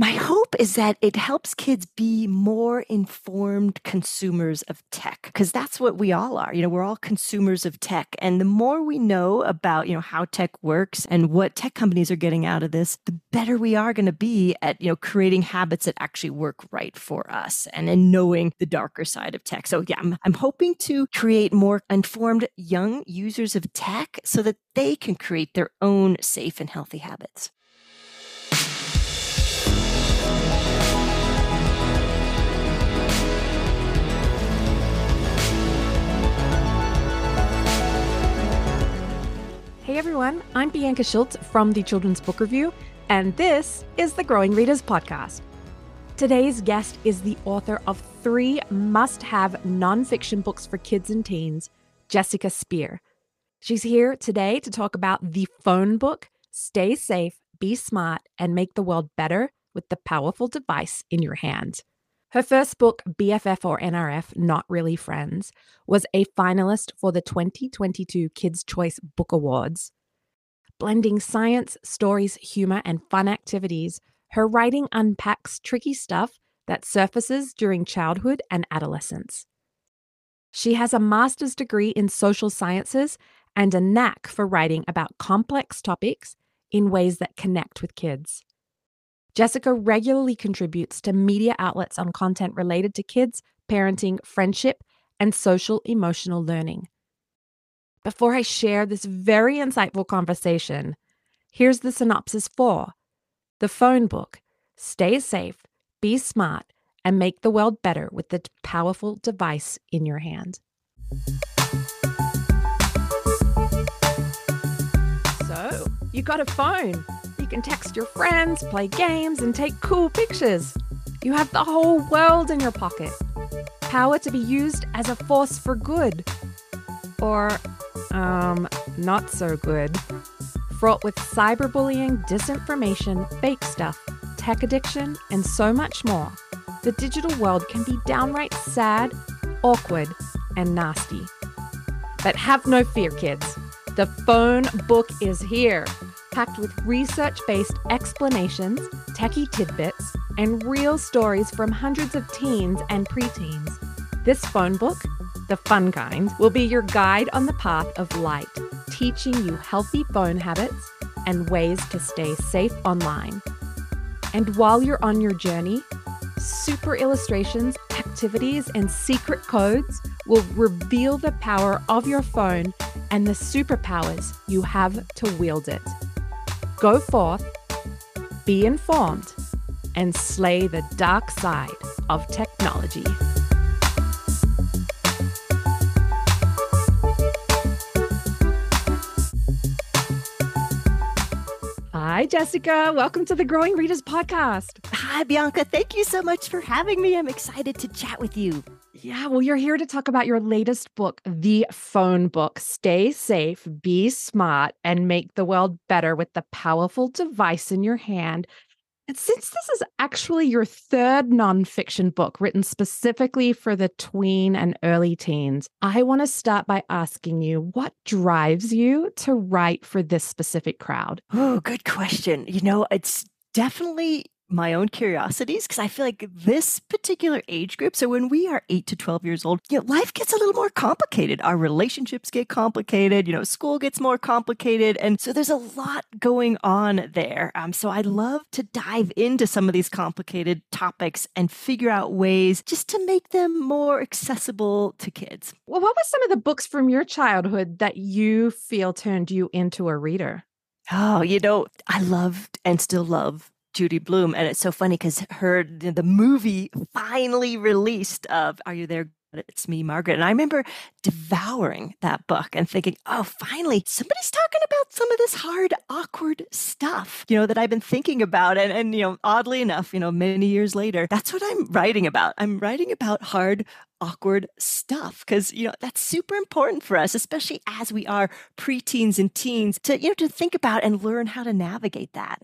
My hope is that it helps kids be more informed consumers of tech because that's what we all are. You know, we're all consumers of tech. And the more we know about, you know, how tech works and what tech companies are getting out of this, the better we are going to be at, you know, creating habits that actually work right for us and in knowing the darker side of tech. So, yeah, I'm, I'm hoping to create more informed young users of tech so that they can create their own safe and healthy habits. Everyone, I'm Bianca Schultz from the Children's Book Review, and this is the Growing Readers Podcast. Today's guest is the author of three must have nonfiction books for kids and teens, Jessica Speer. She's here today to talk about the phone book, Stay Safe, Be Smart, and Make the World Better with the powerful device in your hand. Her first book, BFF or NRF, Not Really Friends, was a finalist for the 2022 Kids' Choice Book Awards. Blending science, stories, humor, and fun activities, her writing unpacks tricky stuff that surfaces during childhood and adolescence. She has a master's degree in social sciences and a knack for writing about complex topics in ways that connect with kids. Jessica regularly contributes to media outlets on content related to kids, parenting, friendship, and social emotional learning. Before I share this very insightful conversation, here's the synopsis for the phone book Stay safe, be smart, and make the world better with the powerful device in your hand. So, you got a phone you can text your friends, play games, and take cool pictures. You have the whole world in your pocket. Power to be used as a force for good. Or, um, not so good. Fraught with cyberbullying, disinformation, fake stuff, tech addiction, and so much more. The digital world can be downright sad, awkward, and nasty. But have no fear, kids. The phone book is here packed with research based explanations, techie tidbits, and real stories from hundreds of teens and preteens. This phone book, the fun kind, will be your guide on the path of light, teaching you healthy phone habits and ways to stay safe online. And while you're on your journey, super illustrations, activities, and secret codes will reveal the power of your phone and the superpowers you have to wield it. Go forth, be informed, and slay the dark side of technology. Hi, Jessica. Welcome to the Growing Readers Podcast. Hi, Bianca. Thank you so much for having me. I'm excited to chat with you. Yeah, well, you're here to talk about your latest book, The Phone Book Stay Safe, Be Smart, and Make the World Better with the Powerful Device in Your Hand. And since this is actually your third nonfiction book written specifically for the tween and early teens, I want to start by asking you what drives you to write for this specific crowd? Oh, good question. You know, it's definitely my own curiosities because I feel like this particular age group, so when we are 8 to 12 years old, you know, life gets a little more complicated. Our relationships get complicated, you know, school gets more complicated. And so there's a lot going on there. Um, so I love to dive into some of these complicated topics and figure out ways just to make them more accessible to kids. Well, what were some of the books from your childhood that you feel turned you into a reader? Oh, you know, I loved and still love Judy Blume, and it's so funny because her the movie finally released of Are You There, It's Me, Margaret. And I remember devouring that book and thinking, oh, finally, somebody's talking about some of this hard, awkward stuff, you know, that I've been thinking about. And, and, you know, oddly enough, you know, many years later, that's what I'm writing about. I'm writing about hard, awkward stuff because you know that's super important for us especially as we are preteens and teens to you know to think about and learn how to navigate that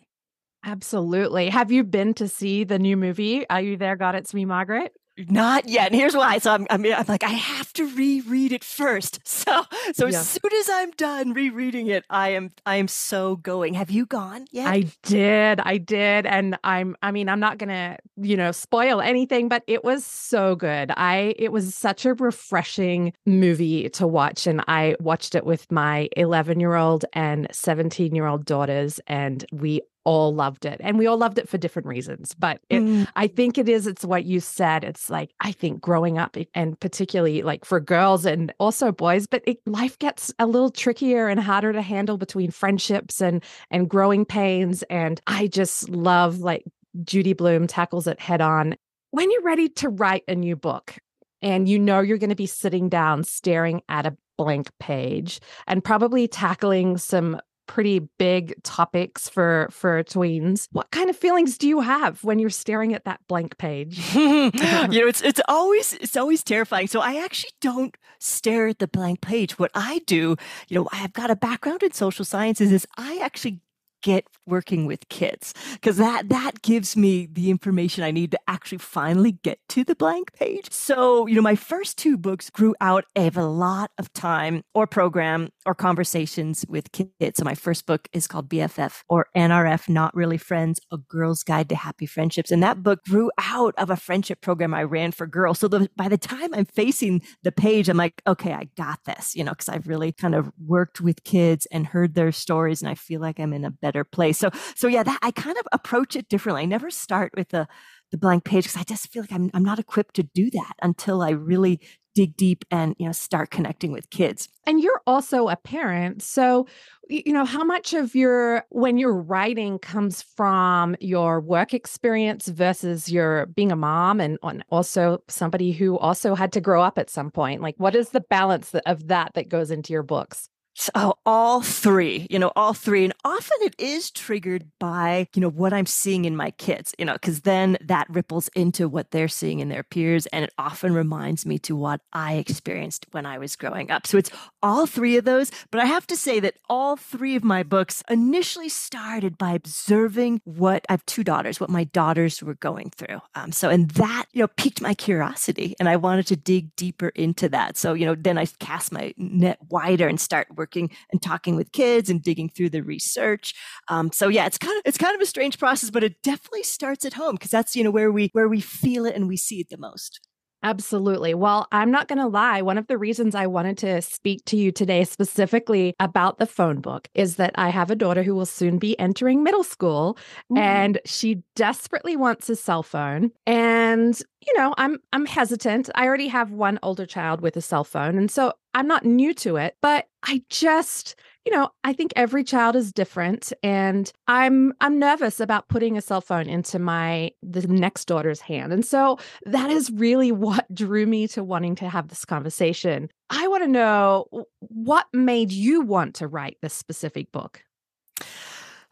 absolutely have you been to see the new movie are you there god it's me margaret not yet. And here's why. So I'm, I'm, I'm, like, I have to reread it first. So, so yeah. as soon as I'm done rereading it, I am, I am so going. Have you gone yet? I did. I did. And I'm, I mean, I'm not going to, you know, spoil anything, but it was so good. I, it was such a refreshing movie to watch. And I watched it with my 11 year old and 17 year old daughters. And we all loved it and we all loved it for different reasons but it, mm. i think it is it's what you said it's like i think growing up and particularly like for girls and also boys but it, life gets a little trickier and harder to handle between friendships and and growing pains and i just love like judy blume tackles it head on when you're ready to write a new book and you know you're going to be sitting down staring at a blank page and probably tackling some pretty big topics for for tweens. What kind of feelings do you have when you're staring at that blank page? you know, it's it's always it's always terrifying. So I actually don't stare at the blank page. What I do, you know, I've got a background in social sciences is I actually get working with kids because that that gives me the information I need to actually finally get to the blank page. So, you know, my first two books grew out of a lot of time or program or conversations with kids. So my first book is called BFF or NRF Not Really Friends, A Girl's Guide to Happy Friendships. And that book grew out of a friendship program I ran for girls. So the, by the time I'm facing the page, I'm like, okay, I got this, you know, because I've really kind of worked with kids and heard their stories and I feel like I'm in a better better place. So so yeah, that I kind of approach it differently. I never start with the the blank page because I just feel like I'm I'm not equipped to do that until I really dig deep and you know start connecting with kids and you're also a parent so you know how much of your when you're writing comes from your work experience versus your being a mom and also somebody who also had to grow up at some point like what is the balance of that that goes into your books so all three, you know, all three. And often it is triggered by, you know, what I'm seeing in my kids, you know, because then that ripples into what they're seeing in their peers. And it often reminds me to what I experienced when I was growing up. So it's all three of those. But I have to say that all three of my books initially started by observing what I have two daughters, what my daughters were going through. Um, so, and that, you know, piqued my curiosity and I wanted to dig deeper into that. So, you know, then I cast my net wider and start working working and talking with kids and digging through the research. Um, so yeah, it's kind of it's kind of a strange process, but it definitely starts at home because that's you know where we where we feel it and we see it the most. Absolutely. Well, I'm not going to lie. One of the reasons I wanted to speak to you today specifically about the phone book is that I have a daughter who will soon be entering middle school mm. and she desperately wants a cell phone. And you know, I'm I'm hesitant. I already have one older child with a cell phone, and so I'm not new to it, but I just you know, I think every child is different and I'm I'm nervous about putting a cell phone into my the next daughter's hand. And so that is really what drew me to wanting to have this conversation. I want to know what made you want to write this specific book?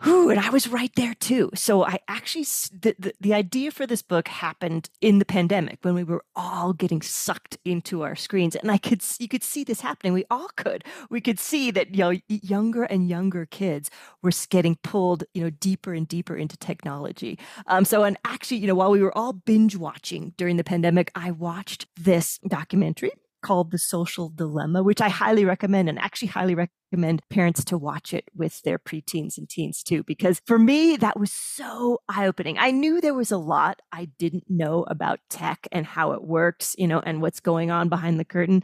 Ooh, and I was right there too. So I actually the, the, the idea for this book happened in the pandemic when we were all getting sucked into our screens, and I could you could see this happening. We all could. We could see that you know younger and younger kids were getting pulled you know deeper and deeper into technology. Um, so and actually you know while we were all binge watching during the pandemic, I watched this documentary called The Social Dilemma, which I highly recommend and actually highly recommend parents to watch it with their preteens and teens too, because for me, that was so eye opening. I knew there was a lot I didn't know about tech and how it works, you know, and what's going on behind the curtain.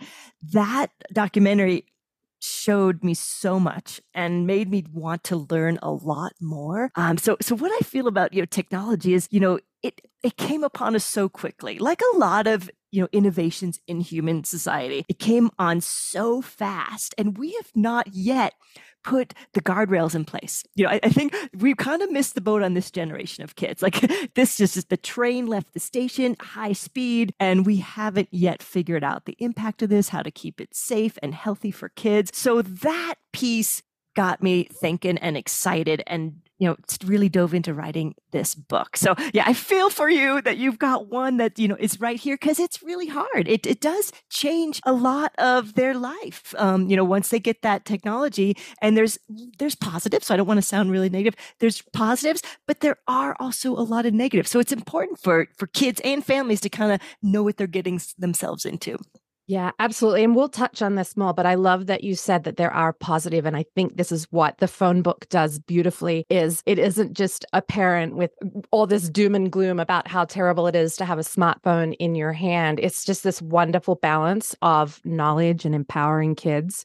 That documentary showed me so much and made me want to learn a lot more. Um, so, so what I feel about you know technology is, you know, it it came upon us so quickly, like a lot of you know innovations in human society. It came on so fast, and we have not yet put the guardrails in place. You know, I, I think we kind of missed the boat on this generation of kids. Like this just is the train left the station, high speed, and we haven't yet figured out the impact of this, how to keep it safe and healthy for kids. So that piece got me thinking and excited and you know really dove into writing this book. So yeah i feel for you that you've got one that you know is right here because it's really hard. It, it does change a lot of their life um, you know once they get that technology. And there's there's positives so i don't want to sound really negative. There's positives but there are also a lot of negatives. So it's important for for kids and families to kind of know what they're getting themselves into yeah, absolutely. And we'll touch on this more, but I love that you said that there are positive and I think this is what the phone book does beautifully is it isn't just a parent with all this doom and gloom about how terrible it is to have a smartphone in your hand. It's just this wonderful balance of knowledge and empowering kids.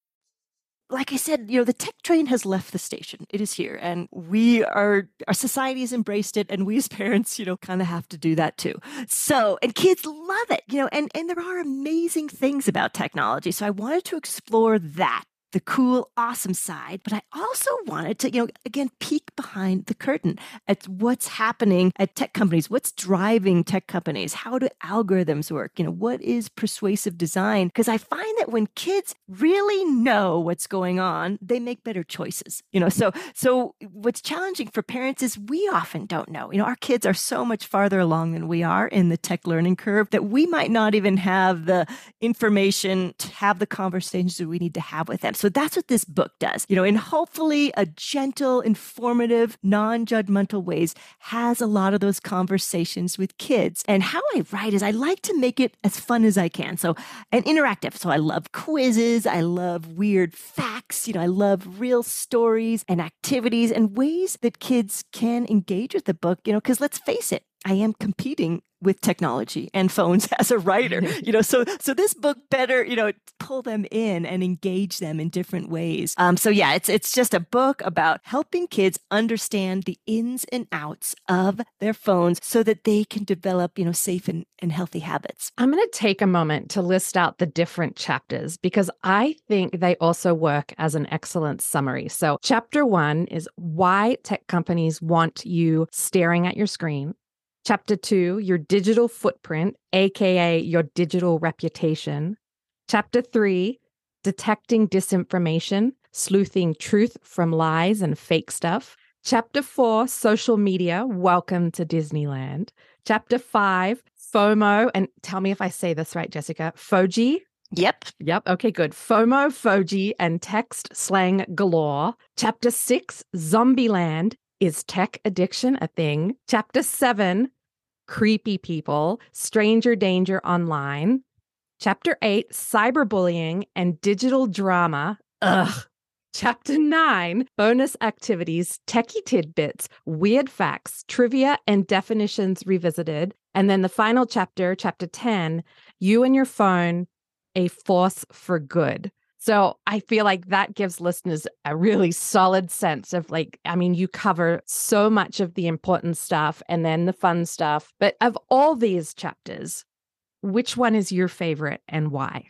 like I said, you know, the tech train has left the station. It is here. And we are, our society has embraced it. And we as parents, you know, kind of have to do that too. So, and kids love it, you know, and, and there are amazing things about technology. So I wanted to explore that the cool, awesome side, but I also wanted to, you know, again, peek behind the curtain at what's happening at tech companies, what's driving tech companies, how do algorithms work, you know, what is persuasive design? Because I find that when kids really know what's going on, they make better choices, you know. So, so what's challenging for parents is we often don't know. You know, our kids are so much farther along than we are in the tech learning curve that we might not even have the information to have the conversations that we need to have with them. So that's what this book does, you know, in hopefully a gentle, informative, non judgmental ways, has a lot of those conversations with kids. And how I write is I like to make it as fun as I can. So, and interactive. So I love quizzes. I love weird facts. You know, I love real stories and activities and ways that kids can engage with the book, you know, because let's face it, I am competing with technology and phones as a writer you know so so this book better you know pull them in and engage them in different ways. Um, so yeah it's it's just a book about helping kids understand the ins and outs of their phones so that they can develop you know safe and, and healthy habits. I'm going to take a moment to list out the different chapters because i think they also work as an excellent summary. So chapter one is why tech companies want you staring at your screen Chapter two, your digital footprint, AKA your digital reputation. Chapter three, detecting disinformation, sleuthing truth from lies and fake stuff. Chapter four, social media, welcome to Disneyland. Chapter five, FOMO, and tell me if I say this right, Jessica, Foji. Yep. Yep. Okay, good. FOMO, Foji, and text slang galore. Chapter six, Zombieland, is tech addiction a thing? Chapter seven Creepy People, Stranger Danger Online. Chapter eight Cyberbullying and Digital Drama. Ugh. Chapter 9 Bonus Activities, Techie Tidbits, Weird Facts, Trivia, and Definitions Revisited. And then the final chapter, Chapter 10 You and Your Phone, A Force for Good. So I feel like that gives listeners a really solid sense of like, I mean, you cover so much of the important stuff and then the fun stuff. But of all these chapters, which one is your favorite and why?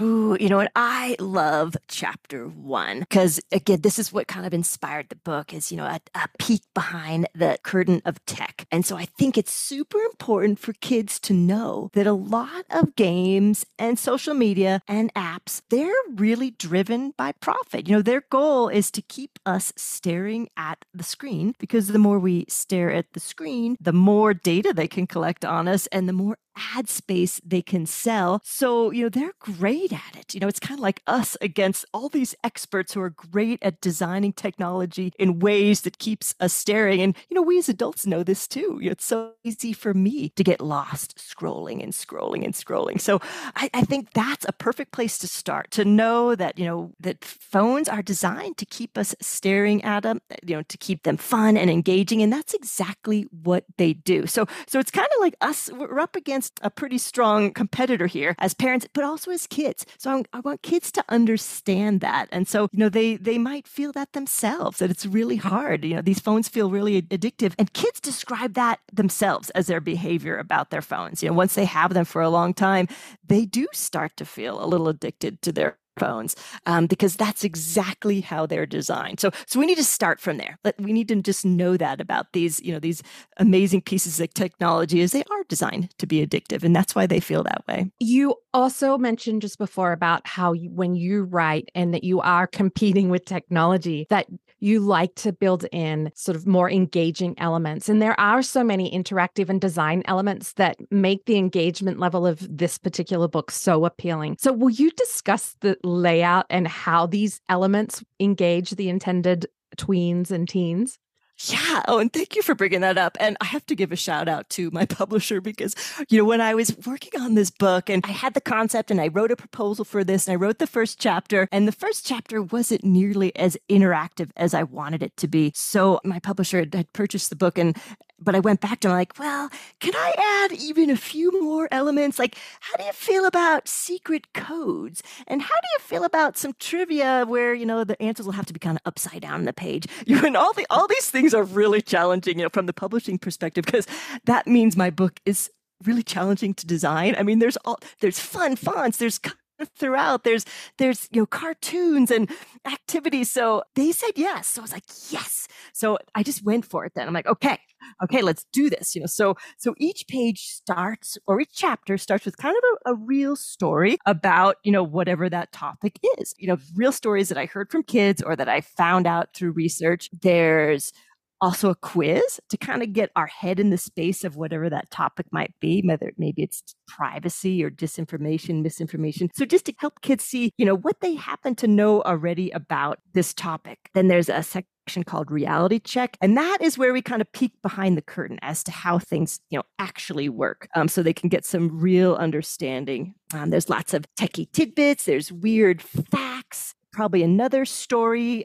Ooh, you know what? I love chapter one because again, this is what kind of inspired the book is, you know, a, a, peek behind the curtain of tech. And so I think it's super important for kids to know that a lot of games and social media and apps, they're really driven by profit. You know, their goal is to keep us staring at the screen because the more we stare at the screen, the more data they can collect on us and the more ad space they can sell. So, you know, they're great at it. You know, it's kind of like us against all these experts who are great at designing technology in ways that keeps us staring. And, you know, we as adults know this too. You know, it's so easy for me to get lost scrolling and scrolling and scrolling. So I, I think that's a perfect place to start to know that, you know, that phones are designed to keep us staring at them, eh, you know, to keep them fun and engaging. And that's exactly what they do. So, so it's kind of like us, we're up against a pretty strong competitor here as parents, but also as kids. So I, I want kids to understand that. And so, you know, they, they might feel that themselves, that it's really hard. You know, these phones feel really addictive. And kids describe that themselves as their behavior about their phones. You know, once they have them for a long time, they do start to feel a little addicted to their phones um, because that's exactly how they're designed. So, so we need to start from there. We need to just know that about these, you know, these amazing pieces of technology is they are designed to be addictive, and that's why they feel that way. You also mentioned just before about how you, when you write and that you are competing with technology, that you like to build in sort of more engaging elements. And there are so many interactive and design elements that make the engagement level of this particular book so appealing. So, will you discuss the layout and how these elements engage the intended tweens and teens? Yeah. Oh, and thank you for bringing that up. And I have to give a shout out to my publisher because, you know, when I was working on this book and I had the concept and I wrote a proposal for this and I wrote the first chapter, and the first chapter wasn't nearly as interactive as I wanted it to be. So my publisher had purchased the book and but I went back to him like, well, can I add even a few more elements? Like, how do you feel about secret codes? And how do you feel about some trivia where, you know, the answers will have to be kind of upside down on the page? You and all the all these things are really challenging, you know, from the publishing perspective, because that means my book is really challenging to design. I mean, there's all there's fun fonts, there's throughout there's there's you know cartoons and activities. So they said yes. So i was like yes. So i just went for it then. I'm like okay okay let's do this you know. So so each page starts or each chapter starts with kind of a, a real story about you know whatever that topic is. You know real stories that i heard from kids or that i found out through research. There's also a quiz to kind of get our head in the space of whatever that topic might be, whether maybe it's privacy or disinformation, misinformation. So just to help kids see, you know, what they happen to know already about this topic. Then there's a section called reality check and that is where we kind of peek behind the curtain as to how things you know actually work um, so they can get some real understanding um, there's lots of techie tidbits there's weird facts probably another story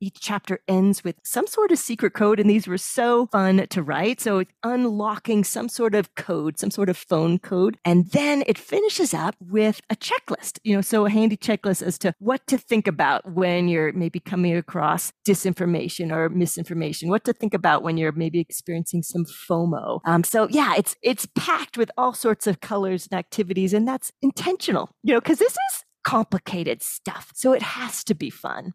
each chapter ends with some sort of secret code, and these were so fun to write. So, it's unlocking some sort of code, some sort of phone code. And then it finishes up with a checklist, you know, so a handy checklist as to what to think about when you're maybe coming across disinformation or misinformation, what to think about when you're maybe experiencing some FOMO. Um, so, yeah, it's, it's packed with all sorts of colors and activities, and that's intentional, you know, because this is complicated stuff. So, it has to be fun.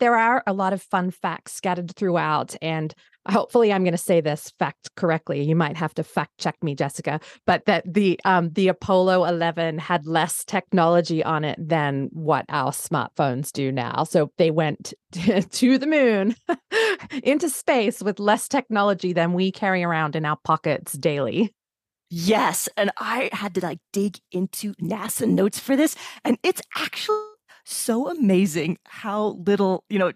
There are a lot of fun facts scattered throughout, and hopefully I'm going to say this fact correctly. You might have to fact check me, Jessica, but that the um, the Apollo 11 had less technology on it than what our smartphones do now. So they went to the moon, into space with less technology than we carry around in our pockets daily. Yes, and I had to like dig into NASA notes for this, and it's actually so amazing how little, you know,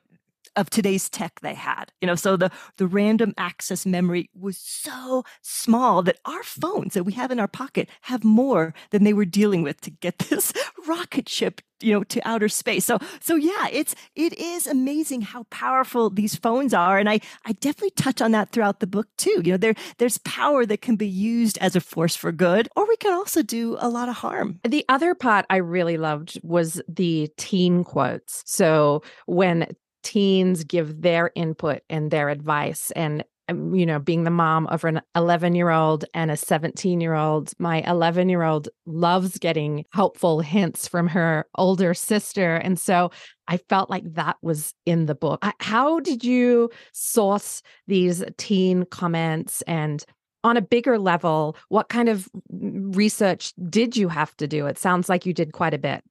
of today's tech they had. You know, so the the random access memory was so small that our phones that we have in our pocket have more than they were dealing with to get this rocket ship, you know, to outer space. So so yeah, it's it is amazing how powerful these phones are and I I definitely touch on that throughout the book too. You know, there there's power that can be used as a force for good or we can also do a lot of harm. The other part I really loved was the teen quotes. So when teens give their input and their advice and um, you know, being the mom of an 11 year old and a 17 year old, my 11 year old loves getting helpful hints from her older sister. And so I felt like that was in the book. How did you source these teen comments and on a bigger level, what kind of research did you have to do? It sounds like you did quite a bit.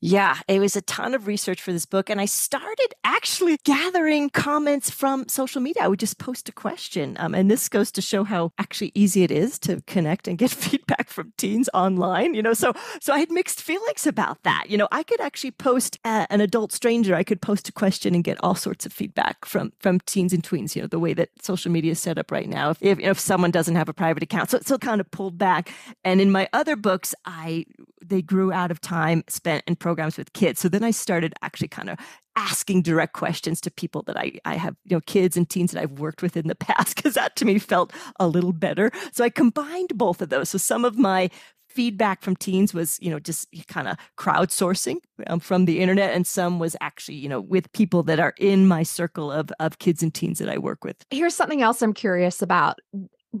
Yeah, it was a ton of research for this book. And I started actually gathering comments from social media. I would just post a question. Um, and this goes to show how actually easy it is to connect and get feedback from teens online. You know, so so I had mixed feelings about that. You know, I could actually post uh, an adult stranger, I could post a question and get all sorts of feedback from from teens and tweens, you know, the way that social media is set up right now. If if, if someone doesn't have a private account. So it's so kind of pulled back. And in my other books, I they grew out of time spent in programs with kids. So then I started actually kind of asking direct questions to people that I, I have, you know, kids and teens that I've worked with in the past, because that to me felt a little better. So I combined both of those. So some of my feedback from teens was you know just kind of crowdsourcing um, from the internet and some was actually you know with people that are in my circle of of kids and teens that i work with here's something else i'm curious about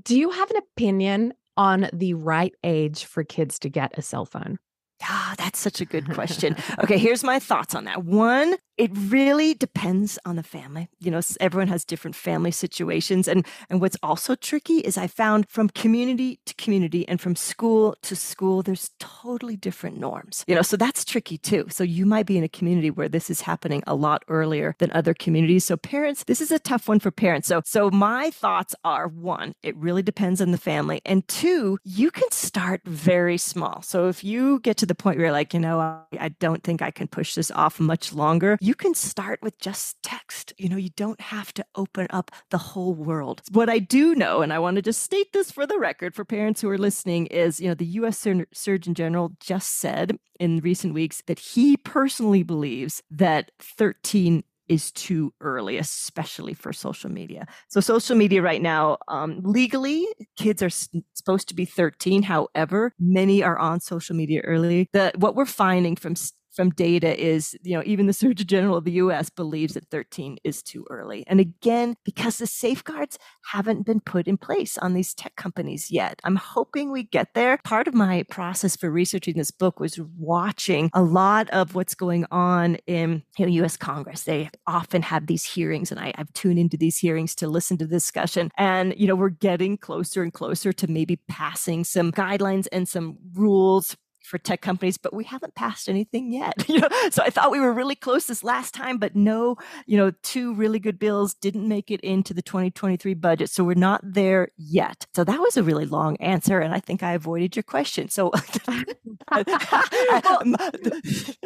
do you have an opinion on the right age for kids to get a cell phone? Ah, that's such a good question. okay, here's my thoughts on that. One, it really depends on the family. You know, everyone has different family situations. And, and what's also tricky is I found from community to community and from school to school, there's totally different norms. You know, so that's tricky too. So you might be in a community where this is happening a lot earlier than other communities. So parents, this is a tough one for parents. So so my thoughts are one, it really depends on the family. And two, you can start very small. So if you get to the point where you're like, you know, I, I don't think I can push this off much longer, you can start with just text. You know, you don't have to open up the whole world. What I do know, and I want to just state this for the record for parents who are listening, is, you know, the US Sur- Surgeon General just said in recent weeks that he personally believes that 13 is too early, especially for social media. So, social media right now, um, legally, kids are s- supposed to be 13. However, many are on social media early. The, what we're finding from from data is, you know, even the Surgeon General of the US believes that 13 is too early. And again, because the safeguards haven't been put in place on these tech companies yet. I'm hoping we get there. Part of my process for researching this book was watching a lot of what's going on in you know, US Congress. They often have these hearings, and I, I've tuned into these hearings to listen to the discussion. And, you know, we're getting closer and closer to maybe passing some guidelines and some rules for tech companies, but we haven't passed anything yet. You know, so I thought we were really close this last time, but no, you know, two really good bills didn't make it into the 2023 budget, so we're not there yet. So that was a really long answer, and I think I avoided your question. So well, um,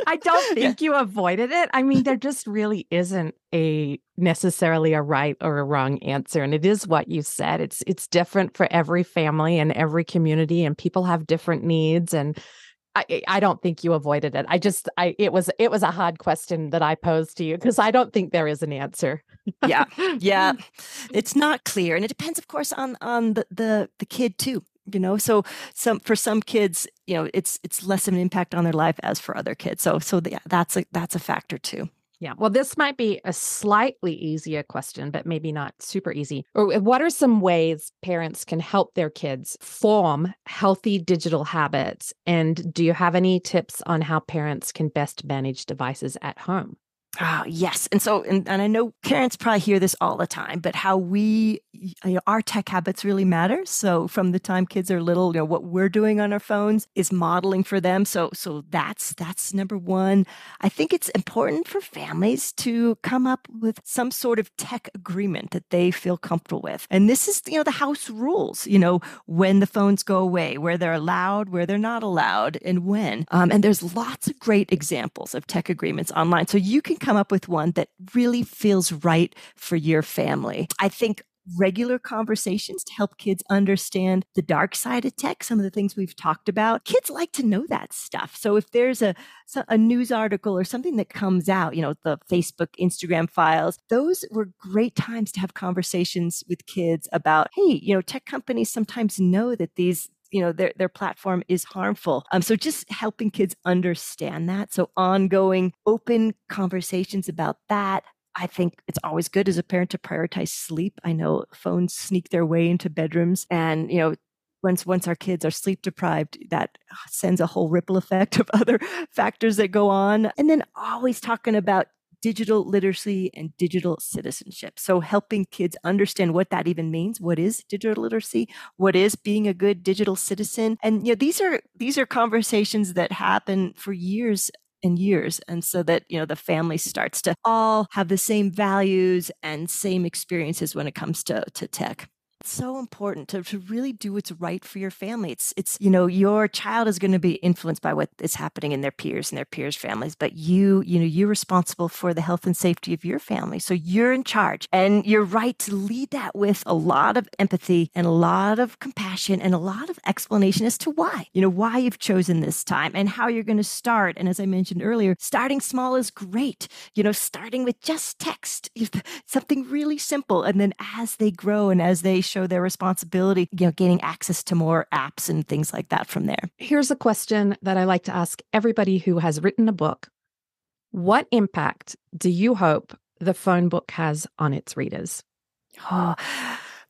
I don't think yeah. you avoided it. I mean, there just really isn't a necessarily a right or a wrong answer and it is what you said it's it's different for every family and every community and people have different needs and I, I don't think you avoided it. I just I it was it was a hard question that I posed to you because I don't think there is an answer. yeah. Yeah. It's not clear. And it depends of course on on the the, the kid too. You know, so some for some kids, you know, it's it's less of an impact on their life as for other kids. So so the, that's a that's a factor too. Yeah. Well, this might be a slightly easier question, but maybe not super easy. Or uh, what are some ways parents can help their kids form healthy digital habits? And do you have any tips on how parents can best manage devices at home? Oh, yes. And so, and, and I know parents probably hear this all the time, but how we, you know, our tech habits really matter. So from the time kids are little, you know, what we're doing on our phones is modeling for them. So, so that's, that's number one. I think it's important for families to come up with some sort of tech agreement that they feel comfortable with. And this is, you know, the house rules, you know, when the phones go away, where they're allowed, where they're not allowed, and when. Um, and there's lots of great examples of tech agreements online. So you can come up with one that really feels right for your family. I think regular conversations to help kids understand the dark side of tech, some of the things we've talked about. Kids like to know that stuff. So if there's a a news article or something that comes out, you know, the Facebook, Instagram files, those were great times to have conversations with kids about, hey, you know, tech companies sometimes know that these you know their their platform is harmful. Um so just helping kids understand that. So ongoing open conversations about that I think it's always good as a parent to prioritize sleep. I know phones sneak their way into bedrooms and, you know, once once our kids are sleep deprived that sends a whole ripple effect of other factors that go on. And then always talking about digital literacy and digital citizenship. So, helping kids understand what that even means. What is digital literacy? What is being a good digital citizen? And you know, these are these are conversations that happen for years and years and so that you know the family starts to all have the same values and same experiences when it comes to to tech so important to, to really do what's right for your family. It's it's you know your child is going to be influenced by what is happening in their peers and their peers' families, but you you know you're responsible for the health and safety of your family. So you're in charge, and you're right to lead that with a lot of empathy and a lot of compassion and a lot of explanation as to why you know why you've chosen this time and how you're going to start. And as I mentioned earlier, starting small is great. You know, starting with just text, something really simple, and then as they grow and as they show their responsibility, you know, gaining access to more apps and things like that from there. Here's a question that I like to ask everybody who has written a book. What impact do you hope the phone book has on its readers? Oh,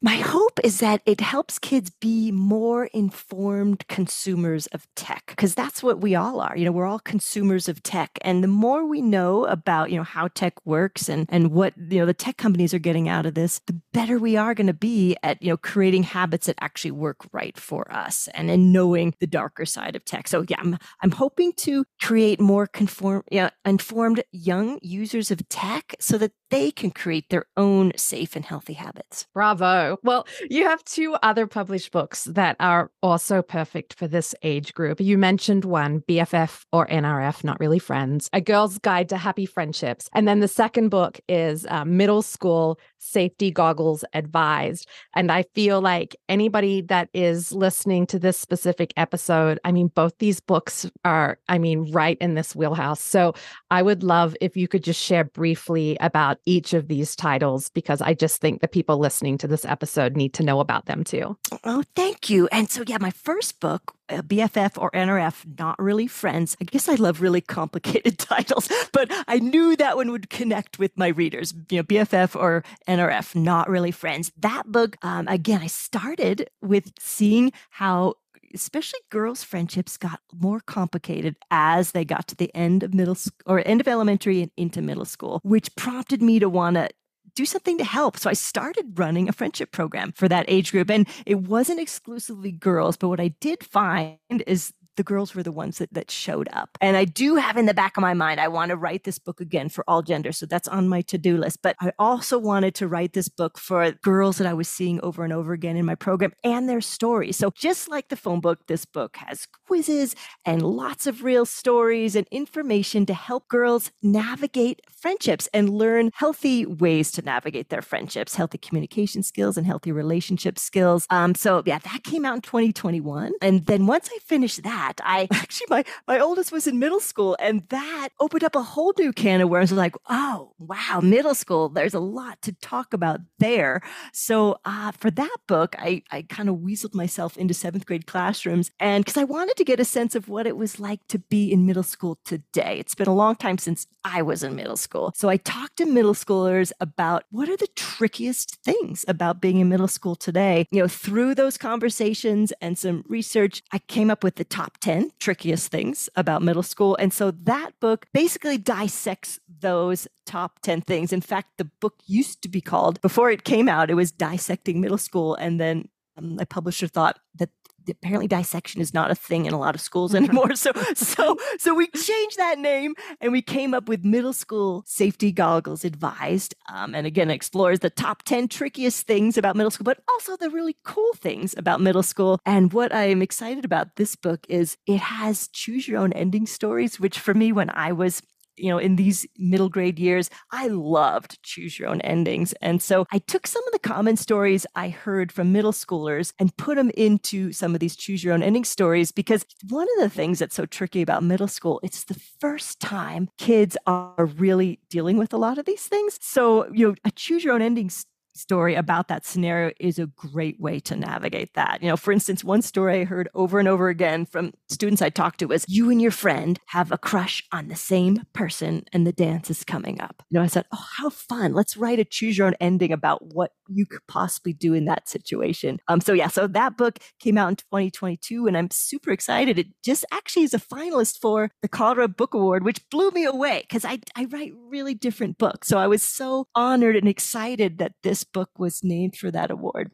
my hope is that it helps kids be more informed consumers of tech because that's what we all are. You know, we're all consumers of tech. And the more we know about, you know, how tech works and and what, you know, the tech companies are getting out of this, the better we are going to be at, you know, creating habits that actually work right for us and in knowing the darker side of tech. So yeah, I'm I'm hoping to create more conform yeah, informed young users of tech so that they can create their own safe and healthy habits. Bravo. Well, you have two other published books that are also perfect for this age group. You mentioned one, BFF or NRF, Not Really Friends, A Girl's Guide to Happy Friendships. And then the second book is uh, Middle School Safety Goggles Advised. And I feel like anybody that is listening to this specific episode, I mean, both these books are, I mean, right in this wheelhouse. So I would love if you could just share briefly about each of these titles because I just think the people listening to this episode need to know about them too. Oh, thank you. And so, yeah, my first book, uh, BFF or NRF, Not Really Friends. I guess I love really complicated titles, but I knew that one would connect with my readers. You know, BFF or NRF, Not Really Friends. That book, um, again, I started with seeing how especially girls' friendships got more complicated as they got to the end of middle school or end of elementary and into middle school, which prompted me to want to do something to help. So I started running a friendship program for that age group. And it wasn't exclusively girls, but what I did find is the girls were the ones that, that showed up. And I do have in the back of my mind, I want to write this book again for all genders. So that's on my to do list. But I also wanted to write this book for girls that I was seeing over and over again in my program and their stories. So just like the phone book, this book has quizzes and lots of real stories and information to help girls navigate friendships and learn healthy ways to navigate their friendships, healthy communication skills and healthy relationship skills. Um, so yeah, that came out in 2021. And then once I finished that, that, I actually my my oldest was in middle school, and that opened up a whole new can of worms. Like, oh wow, middle school. There's a lot to talk about there. So uh, for that book, I I kind of weaseled myself into seventh grade classrooms, and because I wanted to get a sense of what it was like to be in middle school today. It's been a long time since I was in middle school, so I talked to middle schoolers about what are the trickiest things about being in middle school today. You know, through those conversations and some research, I came up with the top top 10 trickiest things about middle school. And so that book basically dissects those top 10 things. In fact, the book used to be called, before it came out, it was Dissecting Middle School. And then um, publisher thought that apparently dissection is not a thing in a lot of schools anymore. so so so we changed that name and we came up with middle school safety goggles advised. Um, and again, explores the top 10 trickiest things about middle school, but also the really cool things about middle school. And what I am excited about this book is it has choose your own ending stories, which for me, when I was you know, in these middle grade years, I loved choose your own endings. And so I took some of the common stories I heard from middle schoolers and put them into some of these choose your own ending stories because one of the things that's so tricky about middle school, it's the first time kids are really dealing with a lot of these things. So, you know, a choose your own ending story about that scenario is a great way to navigate that. You know, for instance, one story I heard over and over again from students I talked to was you and your friend have a crush on the same person and the dance is coming up. You know, I said, Oh, how fun. Let's write a choose your own ending about what you could possibly do in that situation. Um, so yeah, so that book came out in 2022 and I'm super excited. It just actually is a finalist for the Colorado Book Award, which blew me away because I, I write really different books. So I was so honored and excited that this book was named for that award.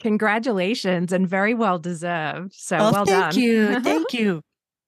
Congratulations and very well deserved. So oh, well thank done. Thank you. Thank you.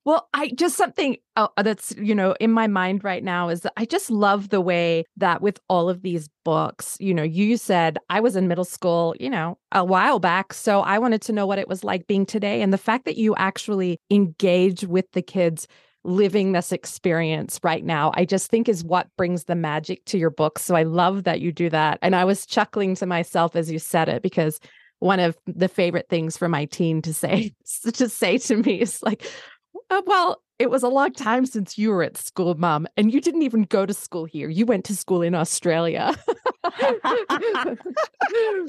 Well, I just something uh, that's, you know, in my mind right now is that I just love the way that with all of these books, you know, you said I was in middle school, you know, a while back. So I wanted to know what it was like being today. And the fact that you actually engage with the kids living this experience right now, I just think is what brings the magic to your books. So I love that you do that. And I was chuckling to myself as you said it because one of the favorite things for my teen to say to say to me is like uh, well, it was a long time since you were at school, mom, and you didn't even go to school here. You went to school in Australia. so,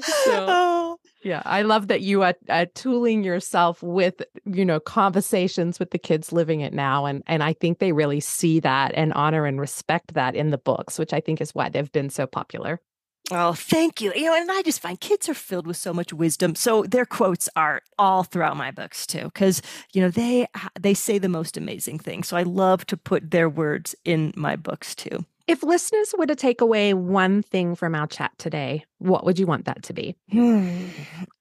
oh. yeah, I love that you are, are tooling yourself with, you know, conversations with the kids living it now, and and I think they really see that and honor and respect that in the books, which I think is why they've been so popular. Oh, thank you. You know, and I just find kids are filled with so much wisdom. So their quotes are all throughout my books too, because you know they they say the most amazing things. So I love to put their words in my books too. If listeners were to take away one thing from our chat today, what would you want that to be? Hmm.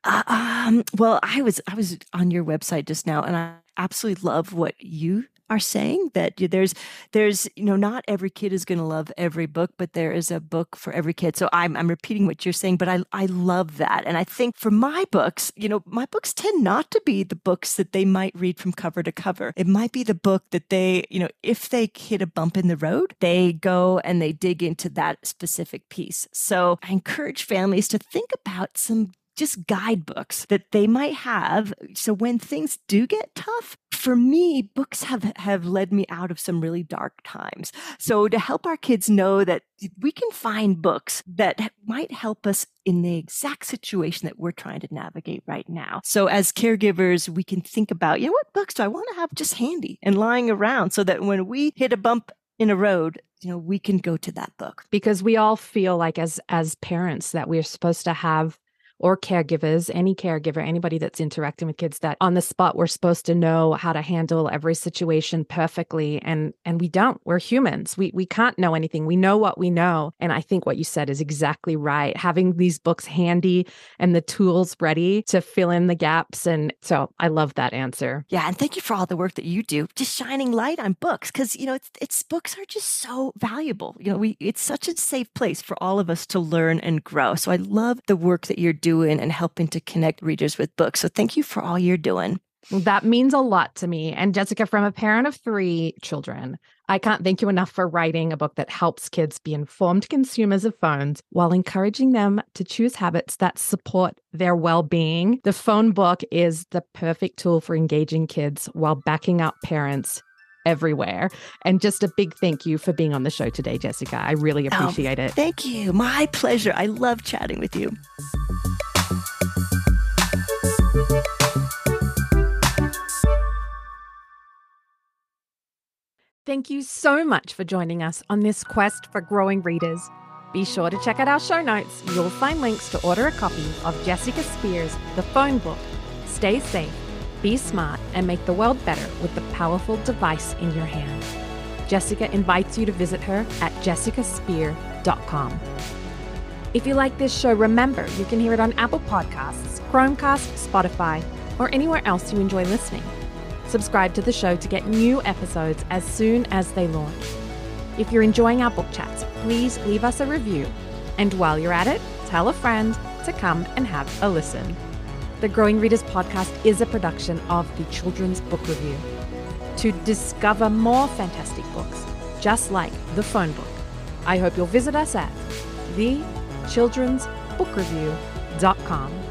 Uh, um, well, I was I was on your website just now, and I absolutely love what you are saying that there's there's you know not every kid is going to love every book but there is a book for every kid. So i'm i'm repeating what you're saying but i i love that. And i think for my books you know my books tend not to be the books that they might read from cover to cover. It might be the book that they you know if they hit a bump in the road they go and they dig into that specific piece. So i encourage families to think about some just guidebooks that they might have. So when things do get tough, for me, books have, have led me out of some really dark times. So to help our kids know that we can find books that might help us in the exact situation that we're trying to navigate right now. So as caregivers, we can think about, you know, what books do I want to have just handy and lying around so that when we hit a bump in a road, you know, we can go to that book. Because we all feel like as as parents that we're supposed to have or caregivers, any caregiver, anybody that's interacting with kids that on the spot we're supposed to know how to handle every situation perfectly and and we don't. We're humans. We we can't know anything. We know what we know. And I think what you said is exactly right. Having these books handy and the tools ready to fill in the gaps and so I love that answer. Yeah, and thank you for all the work that you do just shining light on books cuz you know it's it's books are just so valuable. You know, we it's such a safe place for all of us to learn and grow. So I love the work that you're doing and helping to connect readers with books. So thank you for all you're doing. That means a lot to me. And Jessica, from a parent of three children, I can't thank you enough for writing a book that helps kids be informed consumers of phones while encouraging them to choose habits that support their well being. The phone book is the perfect tool for engaging kids while backing up parents everywhere. And just a big thank you for being on the show today, Jessica. I really oh, appreciate oh, it. Thank you. My pleasure. I love chatting with you. Thank you so much for joining us on this quest for growing readers. Be sure to check out our show notes. You'll find links to order a copy of Jessica Speer's The Phone Book. Stay safe be smart and make the world better with the powerful device in your hand. Jessica invites you to visit her at jessicaspeer.com. If you like this show, remember you can hear it on Apple Podcasts, Chromecast, Spotify, or anywhere else you enjoy listening. Subscribe to the show to get new episodes as soon as they launch. If you're enjoying our book chats, please leave us a review. And while you're at it, tell a friend to come and have a listen. The Growing Readers podcast is a production of the Children's Book Review. To discover more fantastic books, just like The Phone Book, I hope you'll visit us at thechildrensbookreview.com